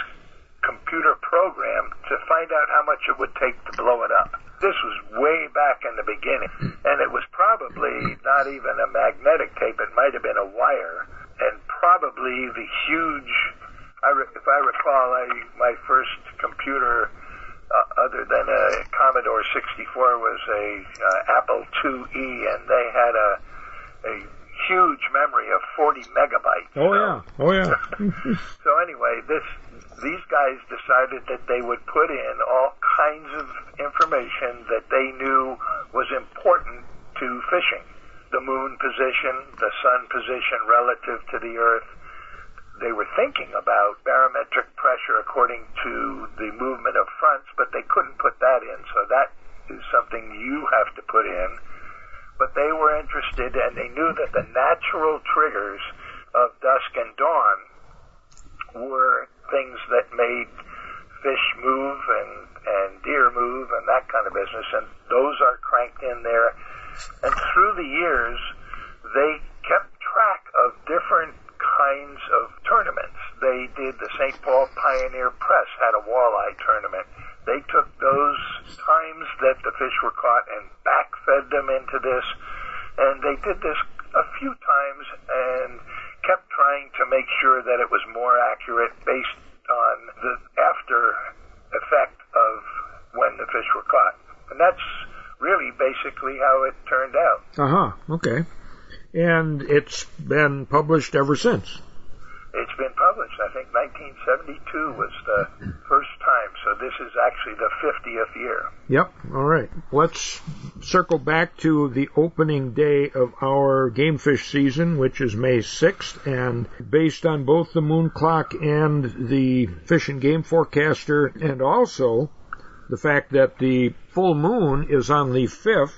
computer program to find out how much it would take to blow it up. This was way back in the beginning, and it was probably not even a magnetic tape. It might have been a wire, and probably the huge. I re, if I recall, I my first computer, uh, other than a Commodore 64, was a uh, Apple IIe, and they had a a huge memory of 40 megabytes. Oh yeah, oh yeah. so anyway, this these guys decided that they would put in all kinds of information that they knew was important to fishing. The moon position, the sun position relative to the earth. They were thinking about barometric pressure according to the movement of fronts, but they couldn't put that in. So that is something you have to put in. But they were interested and they knew that the natural triggers of dusk and dawn were things that made fish move and, and deer move and that kind of business. And those are cranked in there. And through the years, they kept track of different kinds of tournaments. They did the St. Paul Pioneer Press had a walleye tournament. They took those times that the fish were caught and backfed them into this. And they did this a few times and kept trying to make sure that it was more accurate based on the after effect of when the fish were caught. And that's really basically how it turned out. Uh huh. Okay. And it's been published ever since. It's been published. I think 1972 was the first time, so this is actually the 50th year. Yep. All right. Let's circle back to the opening day of our game fish season, which is May 6th, and based on both the moon clock and the fish and game forecaster, and also the fact that the full moon is on the 5th,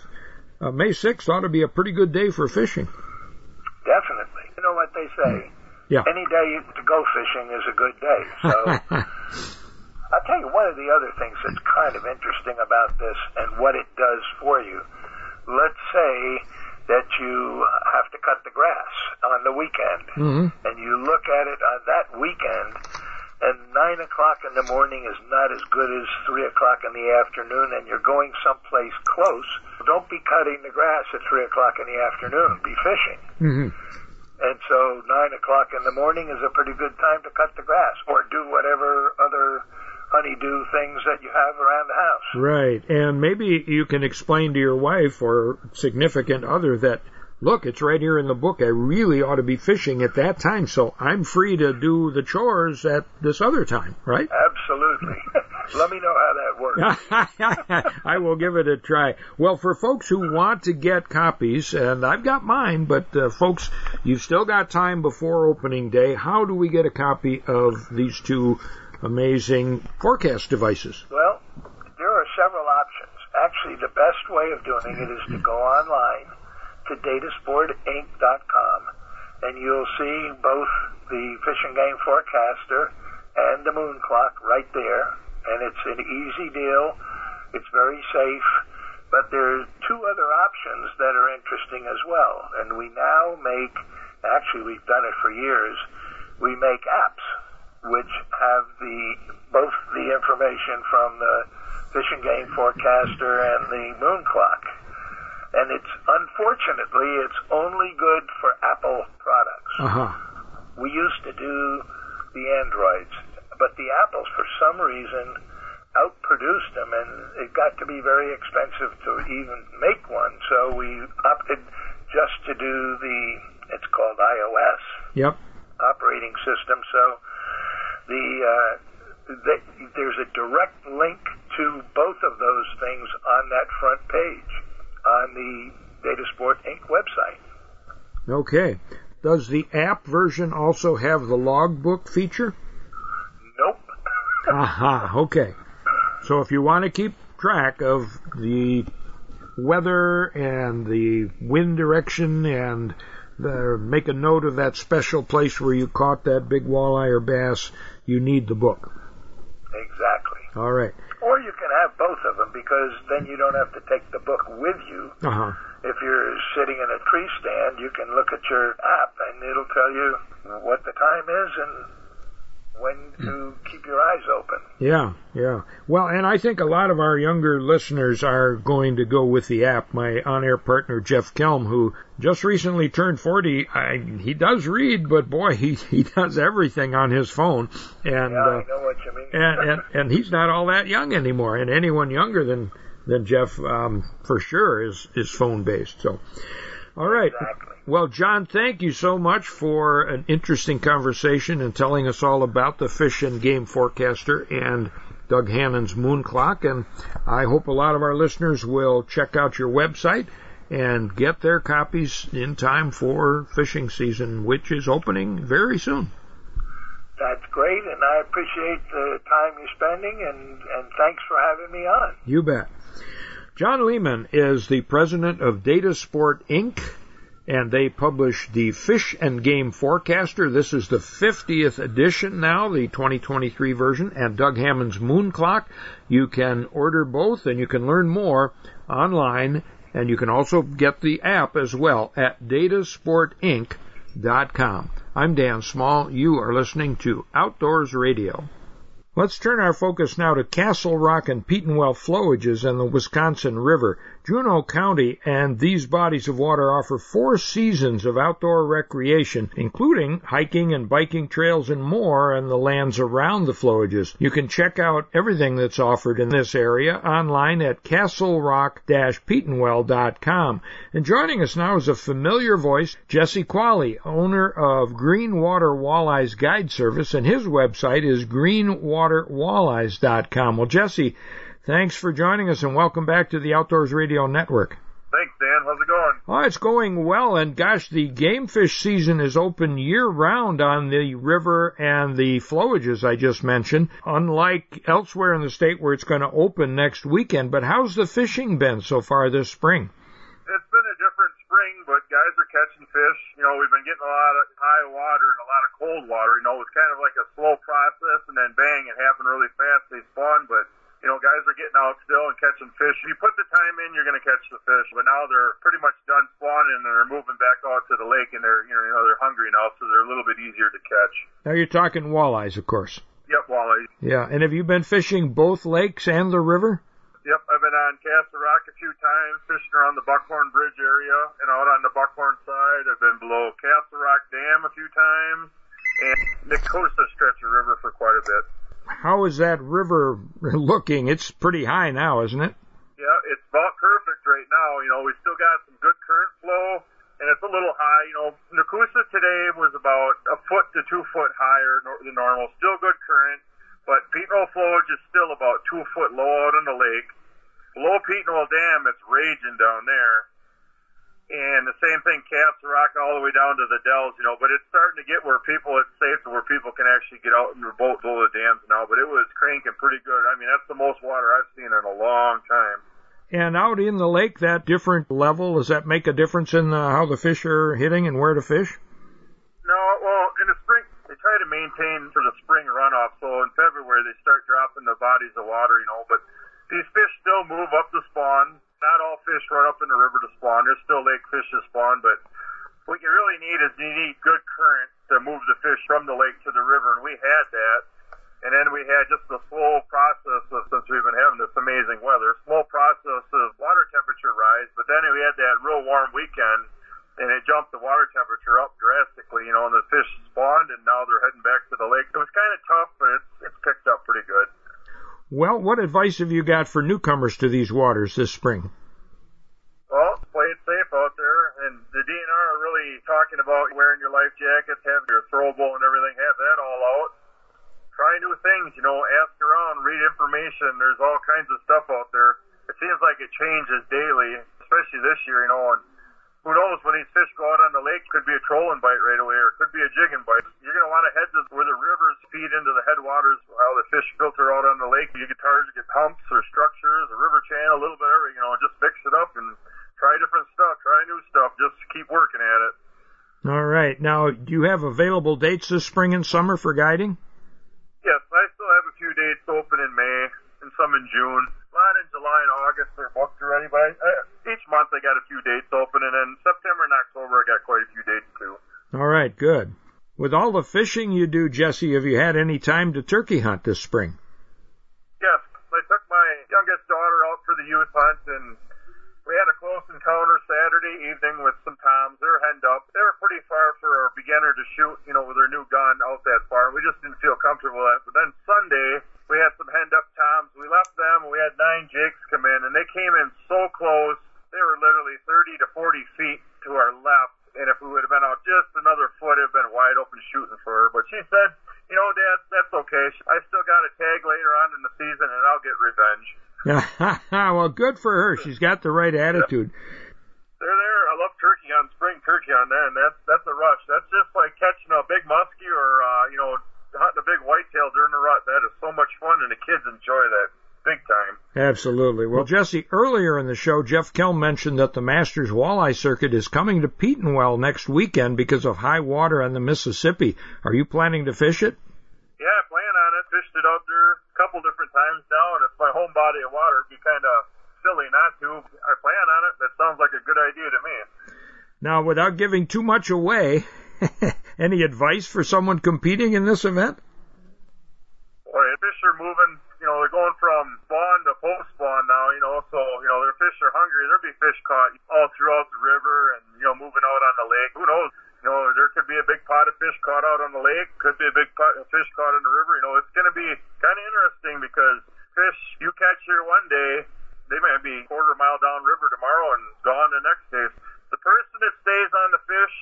uh, May 6th ought to be a pretty good day for fishing. Definitely. You know what they say? Yeah. Any day to go fishing is a good day. So I'll tell you one of the other things that's kind of interesting about this and what it does for you. Let's say that you have to cut the grass on the weekend, mm-hmm. and you look at it on that weekend, and nine o'clock in the morning is not as good as three o'clock in the afternoon, and you're going someplace close. Don't be cutting the grass at three o'clock in the afternoon. Be fishing. Mm-hmm. And so nine o'clock in the morning is a pretty good time to cut the grass or do whatever other honeydew things that you have around the house. Right. And maybe you can explain to your wife or significant other that look, it's right here in the book. I really ought to be fishing at that time, so I'm free to do the chores at this other time, right? Absolutely. Let me know how that works. I will give it a try. Well, for folks who want to get copies, and I've got mine, but uh, folks, you've still got time before opening day. How do we get a copy of these two amazing forecast devices? Well, there are several options. Actually, the best way of doing it is to go online to datasportinc.com and you'll see both the Fish and Game Forecaster and the Moon Clock right there. And it's an easy deal. It's very safe. But there are two other options that are interesting as well. And we now make, actually we've done it for years, we make apps which have the both the information from the Fish and Game Forecaster and the Moon Clock and it's unfortunately it's only good for Apple products. Uh-huh. We used to do the Androids, but the Apples for some reason outproduced them, and it got to be very expensive to even make one. So we opted just to do the it's called iOS. Yep. operating system. So the, uh, the there's a direct link to both of those things on that front page on the Datasport Inc. website. Okay. Does the app version also have the logbook feature? Nope. Aha, okay. So if you want to keep track of the weather and the wind direction and the, make a note of that special place where you caught that big walleye or bass, you need the book. Exactly. All right. Or you can have both of them because then you don't have to take the book with you. Uh-huh. If you're sitting in a tree stand, you can look at your app and it'll tell you what the time is and when to keep your eyes open. Yeah, yeah. Well, and I think a lot of our younger listeners are going to go with the app. My on-air partner Jeff Kelm, who just recently turned 40, I, he does read, but boy, he he does everything on his phone. And yeah, uh, I know what you mean. and, and and he's not all that young anymore. And anyone younger than than Jeff, um, for sure, is is phone based. So, all right. Exactly. Well, John, thank you so much for an interesting conversation and telling us all about the fish and game forecaster and Doug Hannon's moon clock. And I hope a lot of our listeners will check out your website and get their copies in time for fishing season, which is opening very soon. That's great, and I appreciate the time you're spending, and, and thanks for having me on. You bet. John Lehman is the president of Data Sport Inc and they publish the Fish and Game Forecaster. This is the 50th edition now, the 2023 version, and Doug Hannon's Moon Clock. You can order both and you can learn more online, and you can also get the app as well at datasportinc.com. I'm Dan Small. You are listening to Outdoors Radio. Let's turn our focus now to Castle Rock and Petenwell flowages and the Wisconsin River. Juneau County and these bodies of water offer four seasons of outdoor recreation, including hiking and biking trails and more on the lands around the flowages. You can check out everything that's offered in this area online at castlerock-petenwell.com. And joining us now is a familiar voice, Jesse Quale, owner of Greenwater Walleyes Guide Service, and his website is greenwaterwalleyes.com. Well, Jesse, Thanks for joining us and welcome back to the Outdoors Radio Network. Thanks, Dan. How's it going? Oh, it's going well, and gosh, the game fish season is open year round on the river and the flowages I just mentioned, unlike elsewhere in the state where it's going to open next weekend. But how's the fishing been so far this spring? It's been a different spring, but guys are catching fish. You know, we've been getting a lot of high water and a lot of cold water. You know, it's kind of like a slow process, and then bang, it happened really fast. They spawn, but you know, guys are getting out still and catching fish. If you put the time in, you're going to catch the fish. But now they're pretty much done spawning and they're moving back out to the lake and they're, you know, they're hungry now, so they're a little bit easier to catch. Now you're talking walleyes, of course. Yep, walleyes. Yeah, and have you been fishing both lakes and the river? Yep, I've been on Castle Rock a few times, fishing around the Buckhorn Bridge area and out on the Buckhorn side. I've been below Castle Rock Dam a few times and Nekoosa stretch of river for quite a bit how is that river looking? It's pretty high now, isn't it? Yeah, it's about perfect right now. You know, we still got some good current flow, and it's a little high. You know, Nekoosa today was about a foot to two foot higher than normal. Still good current, but Petenwell flowage is still about two foot low out in the lake. Below Petenwell Dam, it's raging down there and the same thing Castle Rock all the way down to the Dells, you know, but it's starting to get where people, it's safe to where people can actually get out and boat below the dams now, but it was cranking pretty good. I mean, that's the most water I've seen in a long time. And out in the lake, that different level, does that make a difference in the, how the fish are hitting and where to fish? No, well, in the spring, they try to maintain for the spring runoff, so in February they start dropping the bodies of water, you know, but these fish still move up the spawn, fish run up in the river to spawn. There's still lake fish to spawn, but what you really need is you need good current to move the fish from the lake to the river, and we had that. And then we had just the slow process of, since we've been having this amazing weather, slow process of water temperature rise, but then we had that real warm weekend, and it jumped the water temperature up drastically, you know, and the fish spawned, and now they're heading back to the lake. It was kind of tough, but it's, it's picked up pretty good. Well, what advice have you got for newcomers to these waters this spring? Well, play it safe out there, and the DNR are really talking about wearing your life jackets, having your throwable and everything. have that all out. Try new things, you know, ask around, read information. There's all kinds of stuff out there. It seems like it changes daily, especially this year, you know, and who knows when these fish go out on the lake could be a trolling bite right away or could be a jigging bite. You're going to want to head to where the rivers feed into the headwaters, how the fish filter out on the lake. You get target, get humps or structures, a river channel, a little bit of you know, just mix it up and try different stuff, try new stuff, just keep working at it. All right. Now, do you have available dates this spring and summer for guiding? Yes, I still have a few dates open in May and some in June. A lot in July and August are booked already, but I, I, each month I got a few dates open, and then September and October I got quite a few dates too. All right, good. With all the fishing you do, Jesse, have you had any time to turkey hunt this spring? Yes, I took my youngest daughter out for the youth hunt, and we had a close encounter Saturday evening with some toms. They're henned up. They were pretty far for a beginner to shoot, you know, with their new gun out that far. We just didn't feel comfortable with it. But then Sunday, we had some henned up toms. We left them. We had nine jakes come in, and they came in so close. They were literally 30 to 40 feet to our left. And if we would have been out just another foot, it would have been wide open shooting for her. But she said, you know, Dad, that's okay. I still got a tag later on in the season, and I'll get revenge. well, good for her. She's got the right attitude. There they're there. I love turkey on spring turkey on then. That's that's a rush. That's just like catching a big muskie or uh, you know hunting a big whitetail during the rut. That is so much fun, and the kids enjoy that big time. Absolutely. Well, Jesse, earlier in the show, Jeff Kelm mentioned that the Masters Walleye Circuit is coming to Petenwell next weekend because of high water on the Mississippi. Are you planning to fish it? Yeah, I plan on it. Fished it out there a couple different times now, and it's my home body of water. It'd be kind of silly not to. I plan on it. That sounds like a good idea to me. Now, without giving too much away, any advice for someone competing in this event? Boy, fish are moving. You know, they're going from spawn to post spawn now. You know, so you know their fish are hungry. There'll be fish caught all throughout the river, and you know, moving out on the lake. Who knows? You know, there could be a big pot of fish caught out on the lake. Could be a big pot of fish caught in the river. You know, it's going to be kind of interesting because fish you catch here one day, they might be a quarter mile downriver tomorrow and gone the next day. The person that stays on the fish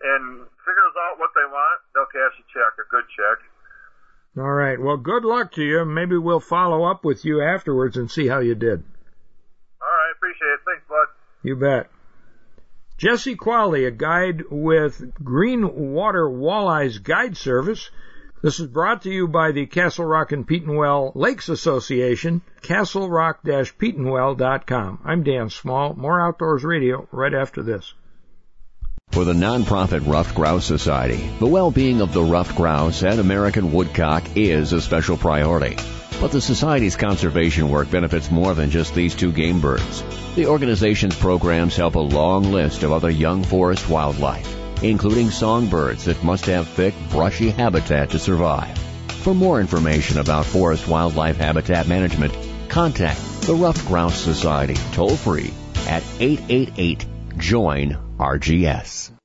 and figures out what they want, they'll cash a check, a good check. All right. Well, good luck to you. Maybe we'll follow up with you afterwards and see how you did. All right. Appreciate it. Thanks, bud. You bet. Jesse Quale, a guide with Green Water Walleyes Guide Service. This is brought to you by the Castle Rock and Petenwell Lakes Association, castlerock-petenwell.com. I'm Dan Small. More Outdoors Radio right after this. For the nonprofit Ruffed Grouse Society, the well-being of the ruffed grouse and American woodcock is a special priority. But the Society's conservation work benefits more than just these two game birds. The organization's programs help a long list of other young forest wildlife, including songbirds that must have thick, brushy habitat to survive. For more information about forest wildlife habitat management, contact the Ruffed Grouse Society toll free at 888 JOIN RGS.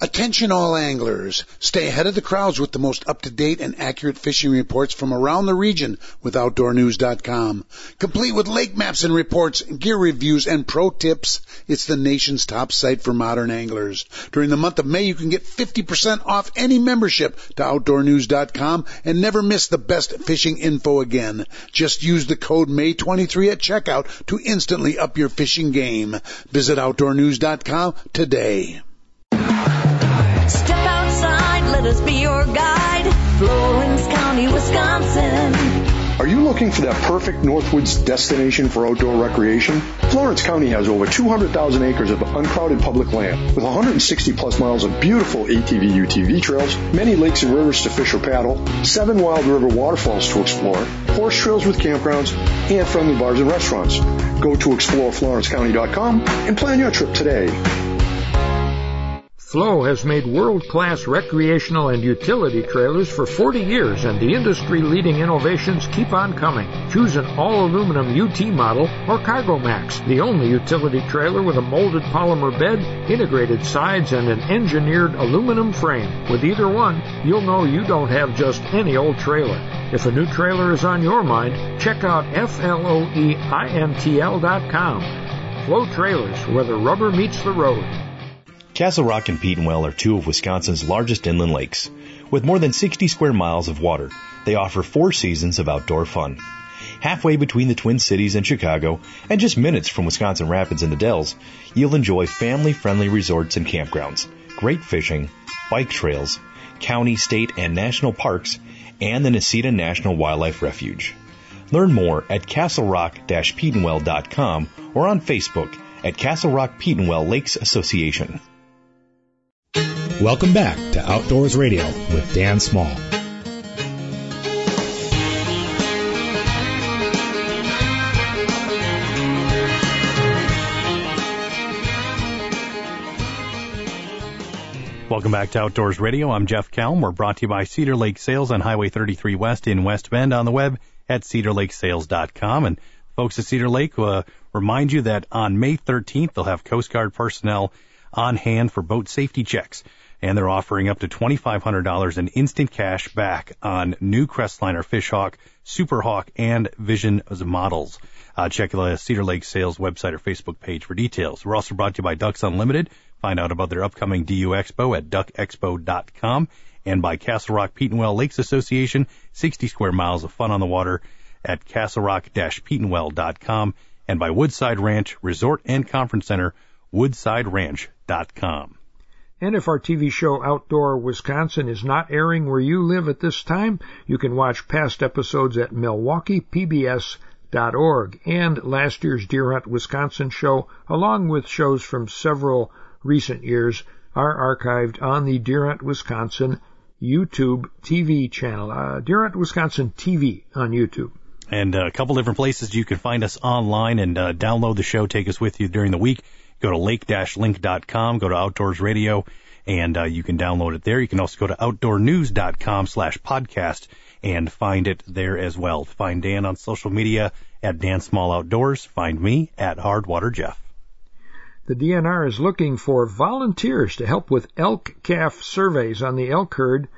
Attention all anglers. Stay ahead of the crowds with the most up-to-date and accurate fishing reports from around the region with OutdoorNews.com. Complete with lake maps and reports, gear reviews, and pro tips, it's the nation's top site for modern anglers. During the month of May, you can get 50% off any membership to OutdoorNews.com and never miss the best fishing info again. Just use the code MAY23 at checkout to instantly up your fishing game. Visit OutdoorNews.com today. Step outside, let us be your guide. Florence County, Wisconsin. Are you looking for that perfect Northwoods destination for outdoor recreation? Florence County has over 200,000 acres of uncrowded public land with 160 plus miles of beautiful ATV UTV trails, many lakes and rivers to fish or paddle, seven wild river waterfalls to explore, horse trails with campgrounds, and friendly bars and restaurants. Go to exploreflorencecounty.com and plan your trip today. Floe has made world-class recreational and utility trailers for 40 years and the industry-leading innovations keep on coming. Choose an all-aluminum UT model or Cargo Max, the only utility trailer with a molded polymer bed, integrated sides, and an engineered aluminum frame. With either one, you'll know you don't have just any old trailer. If a new trailer is on your mind, check out FLOEINTL.com. Floe Trailers, where the rubber meets the road. Castle Rock and Petenwell are two of Wisconsin's largest inland lakes. With more than 60 square miles of water, they offer four seasons of outdoor fun. Halfway between the Twin Cities and Chicago, and just minutes from Wisconsin Rapids and the Dells, you'll enjoy family-friendly resorts and campgrounds, great fishing, bike trails, county, state, and national parks, and the Necedah National Wildlife Refuge. Learn more at castlerock-petenwell.com or on Facebook at Castle Rock Petenwell Lakes Association. Welcome back to Outdoors Radio with Dan Small. Welcome back to Outdoors Radio. I'm Jeff Kelm. We're brought to you by Cedar Lake Sales on Highway 33 West in West Bend on the web at cedarlakesales.com. And folks at Cedar Lake uh, remind you that on May 13th, they'll have Coast Guard personnel on hand for boat safety checks. And they're offering up to $2,500 in instant cash back on new Crestliner Fishhawk, Superhawk, and Vision models. Uh, check the Cedar Lake Sales website or Facebook page for details. We're also brought to you by Ducks Unlimited. Find out about their upcoming DU Expo at duckexpo.com and by Castle Rock Petenwell Lakes Association, 60 square miles of fun on the water at castlerock-petenwell.com and by Woodside Ranch Resort and Conference Center, woodsideranch.com. And if our TV show Outdoor Wisconsin is not airing where you live at this time, you can watch past episodes at milwaukeepbs.org and last year's Deer Hunt Wisconsin show, along with shows from several recent years are archived on the Deer Hunt, Wisconsin YouTube TV channel. Uh, Deer Hunt, Wisconsin TV on YouTube. And a couple different places you can find us online and uh, download the show. Take us with you during the week. Go to lake-link.com, go to Outdoors Radio, and uh, you can download it there. You can also go to outdoornews.com slash podcast and find it there as well. Find Dan on social media at Dan Small Outdoors. Find me at Hardwater Jeff. The DNR is looking for volunteers to help with elk calf surveys on the elk herd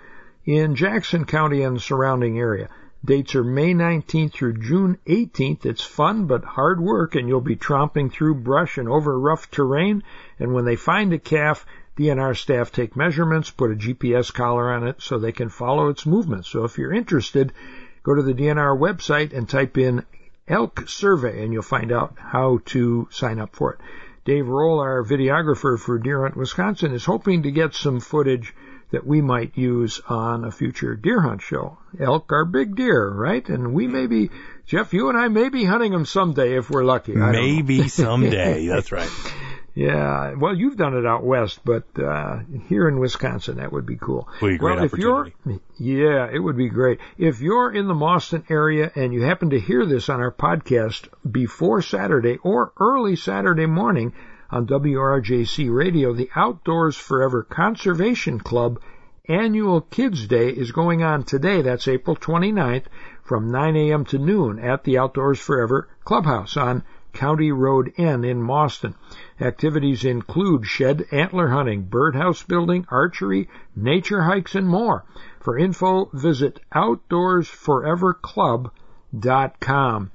in Jackson County and the surrounding area. Dates are May 19th through June 18th. It's fun but hard work and you'll be tromping through brush and over rough terrain. And when they find a calf, DNR staff take measurements, put a GPS collar on it so they can follow its movements. So if you're interested, go to the DNR website and type in elk survey and you'll find out how to sign up for it. Dave Roll, our videographer for Deer Hunt, Wisconsin, is hoping to get some footage that we might use on a future deer hunt show. Elk are big deer, right? And we may be, Jeff, you and I may be hunting them someday if we're lucky. Maybe someday. That's right. Yeah, well, you've done it out west, but uh, here in Wisconsin, that would be cool. Be well, if you're, yeah, it would be great. If you're in the Mauston area and you happen to hear this on our podcast before Saturday or early Saturday morning on WRJC Radio, the Outdoors Forever Conservation Club annual Kids Day is going on today. That's April 29th from 9 a.m. to noon at the Outdoors Forever Clubhouse on County Road N in Mauston. Activities include shed antler hunting, birdhouse building, archery, nature hikes, and more. For info, visit outdoorsforeverclub.com.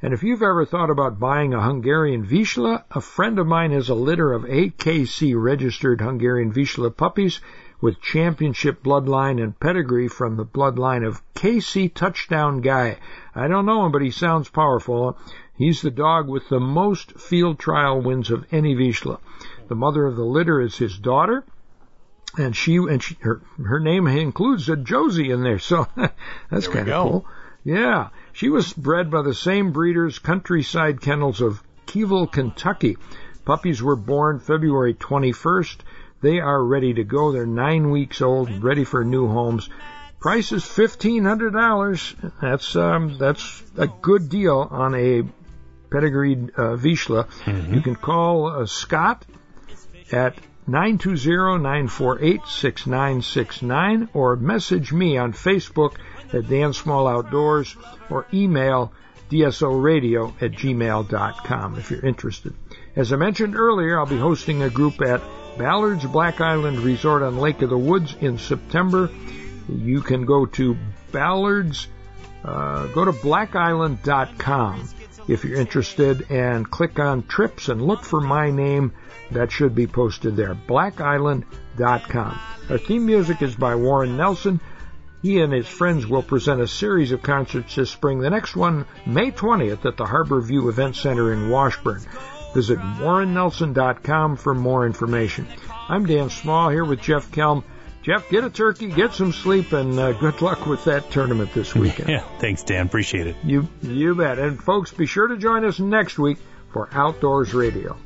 And if you've ever thought about buying a Hungarian Vizsla, a friend of mine has a litter of AKC registered Hungarian Vizsla puppies with championship bloodline and pedigree from the bloodline of KC Touchdown Guy. I don't know him, but he sounds powerful. He's the dog with the most field trial wins of any Vizsla. The mother of the litter is his daughter, and she and she, her her name includes a Josie in there, so that's kind of cool. Yeah, she was bred by the same breeders, Countryside Kennels of Keyville, Kentucky. Puppies were born February 21st. They are ready to go. They're nine weeks old, ready for new homes. Price is fifteen hundred dollars. That's um, that's a good deal on a pedigreed uh, Vizsla. Mm-hmm. You can call uh, Scott at 920-948-6969 or message me on Facebook at Dan Small Outdoors or email dsoradio at gmail.com if you're interested. As I mentioned earlier, I'll be hosting a group at Ballard's Black Island Resort on Lake of the Woods in September. You can go to Ballard's, uh, go to blackisland.com if you're interested and click on trips and look for my name. That should be posted there. warrennelson.com. Our theme music is by Warren Nelson. He and his friends will present a series of concerts this spring. The next one, May 20th, at the Harbor View Event Center in Washburn. Visit warrennelson.com for more information. I'm Dan Small here with Jeff Kelm. Jeff, get a turkey, get some sleep, and uh, good luck with that tournament this weekend. Yeah, thanks, Dan. Appreciate it. You, you bet. And folks, be sure to join us next week for Outdoors Radio.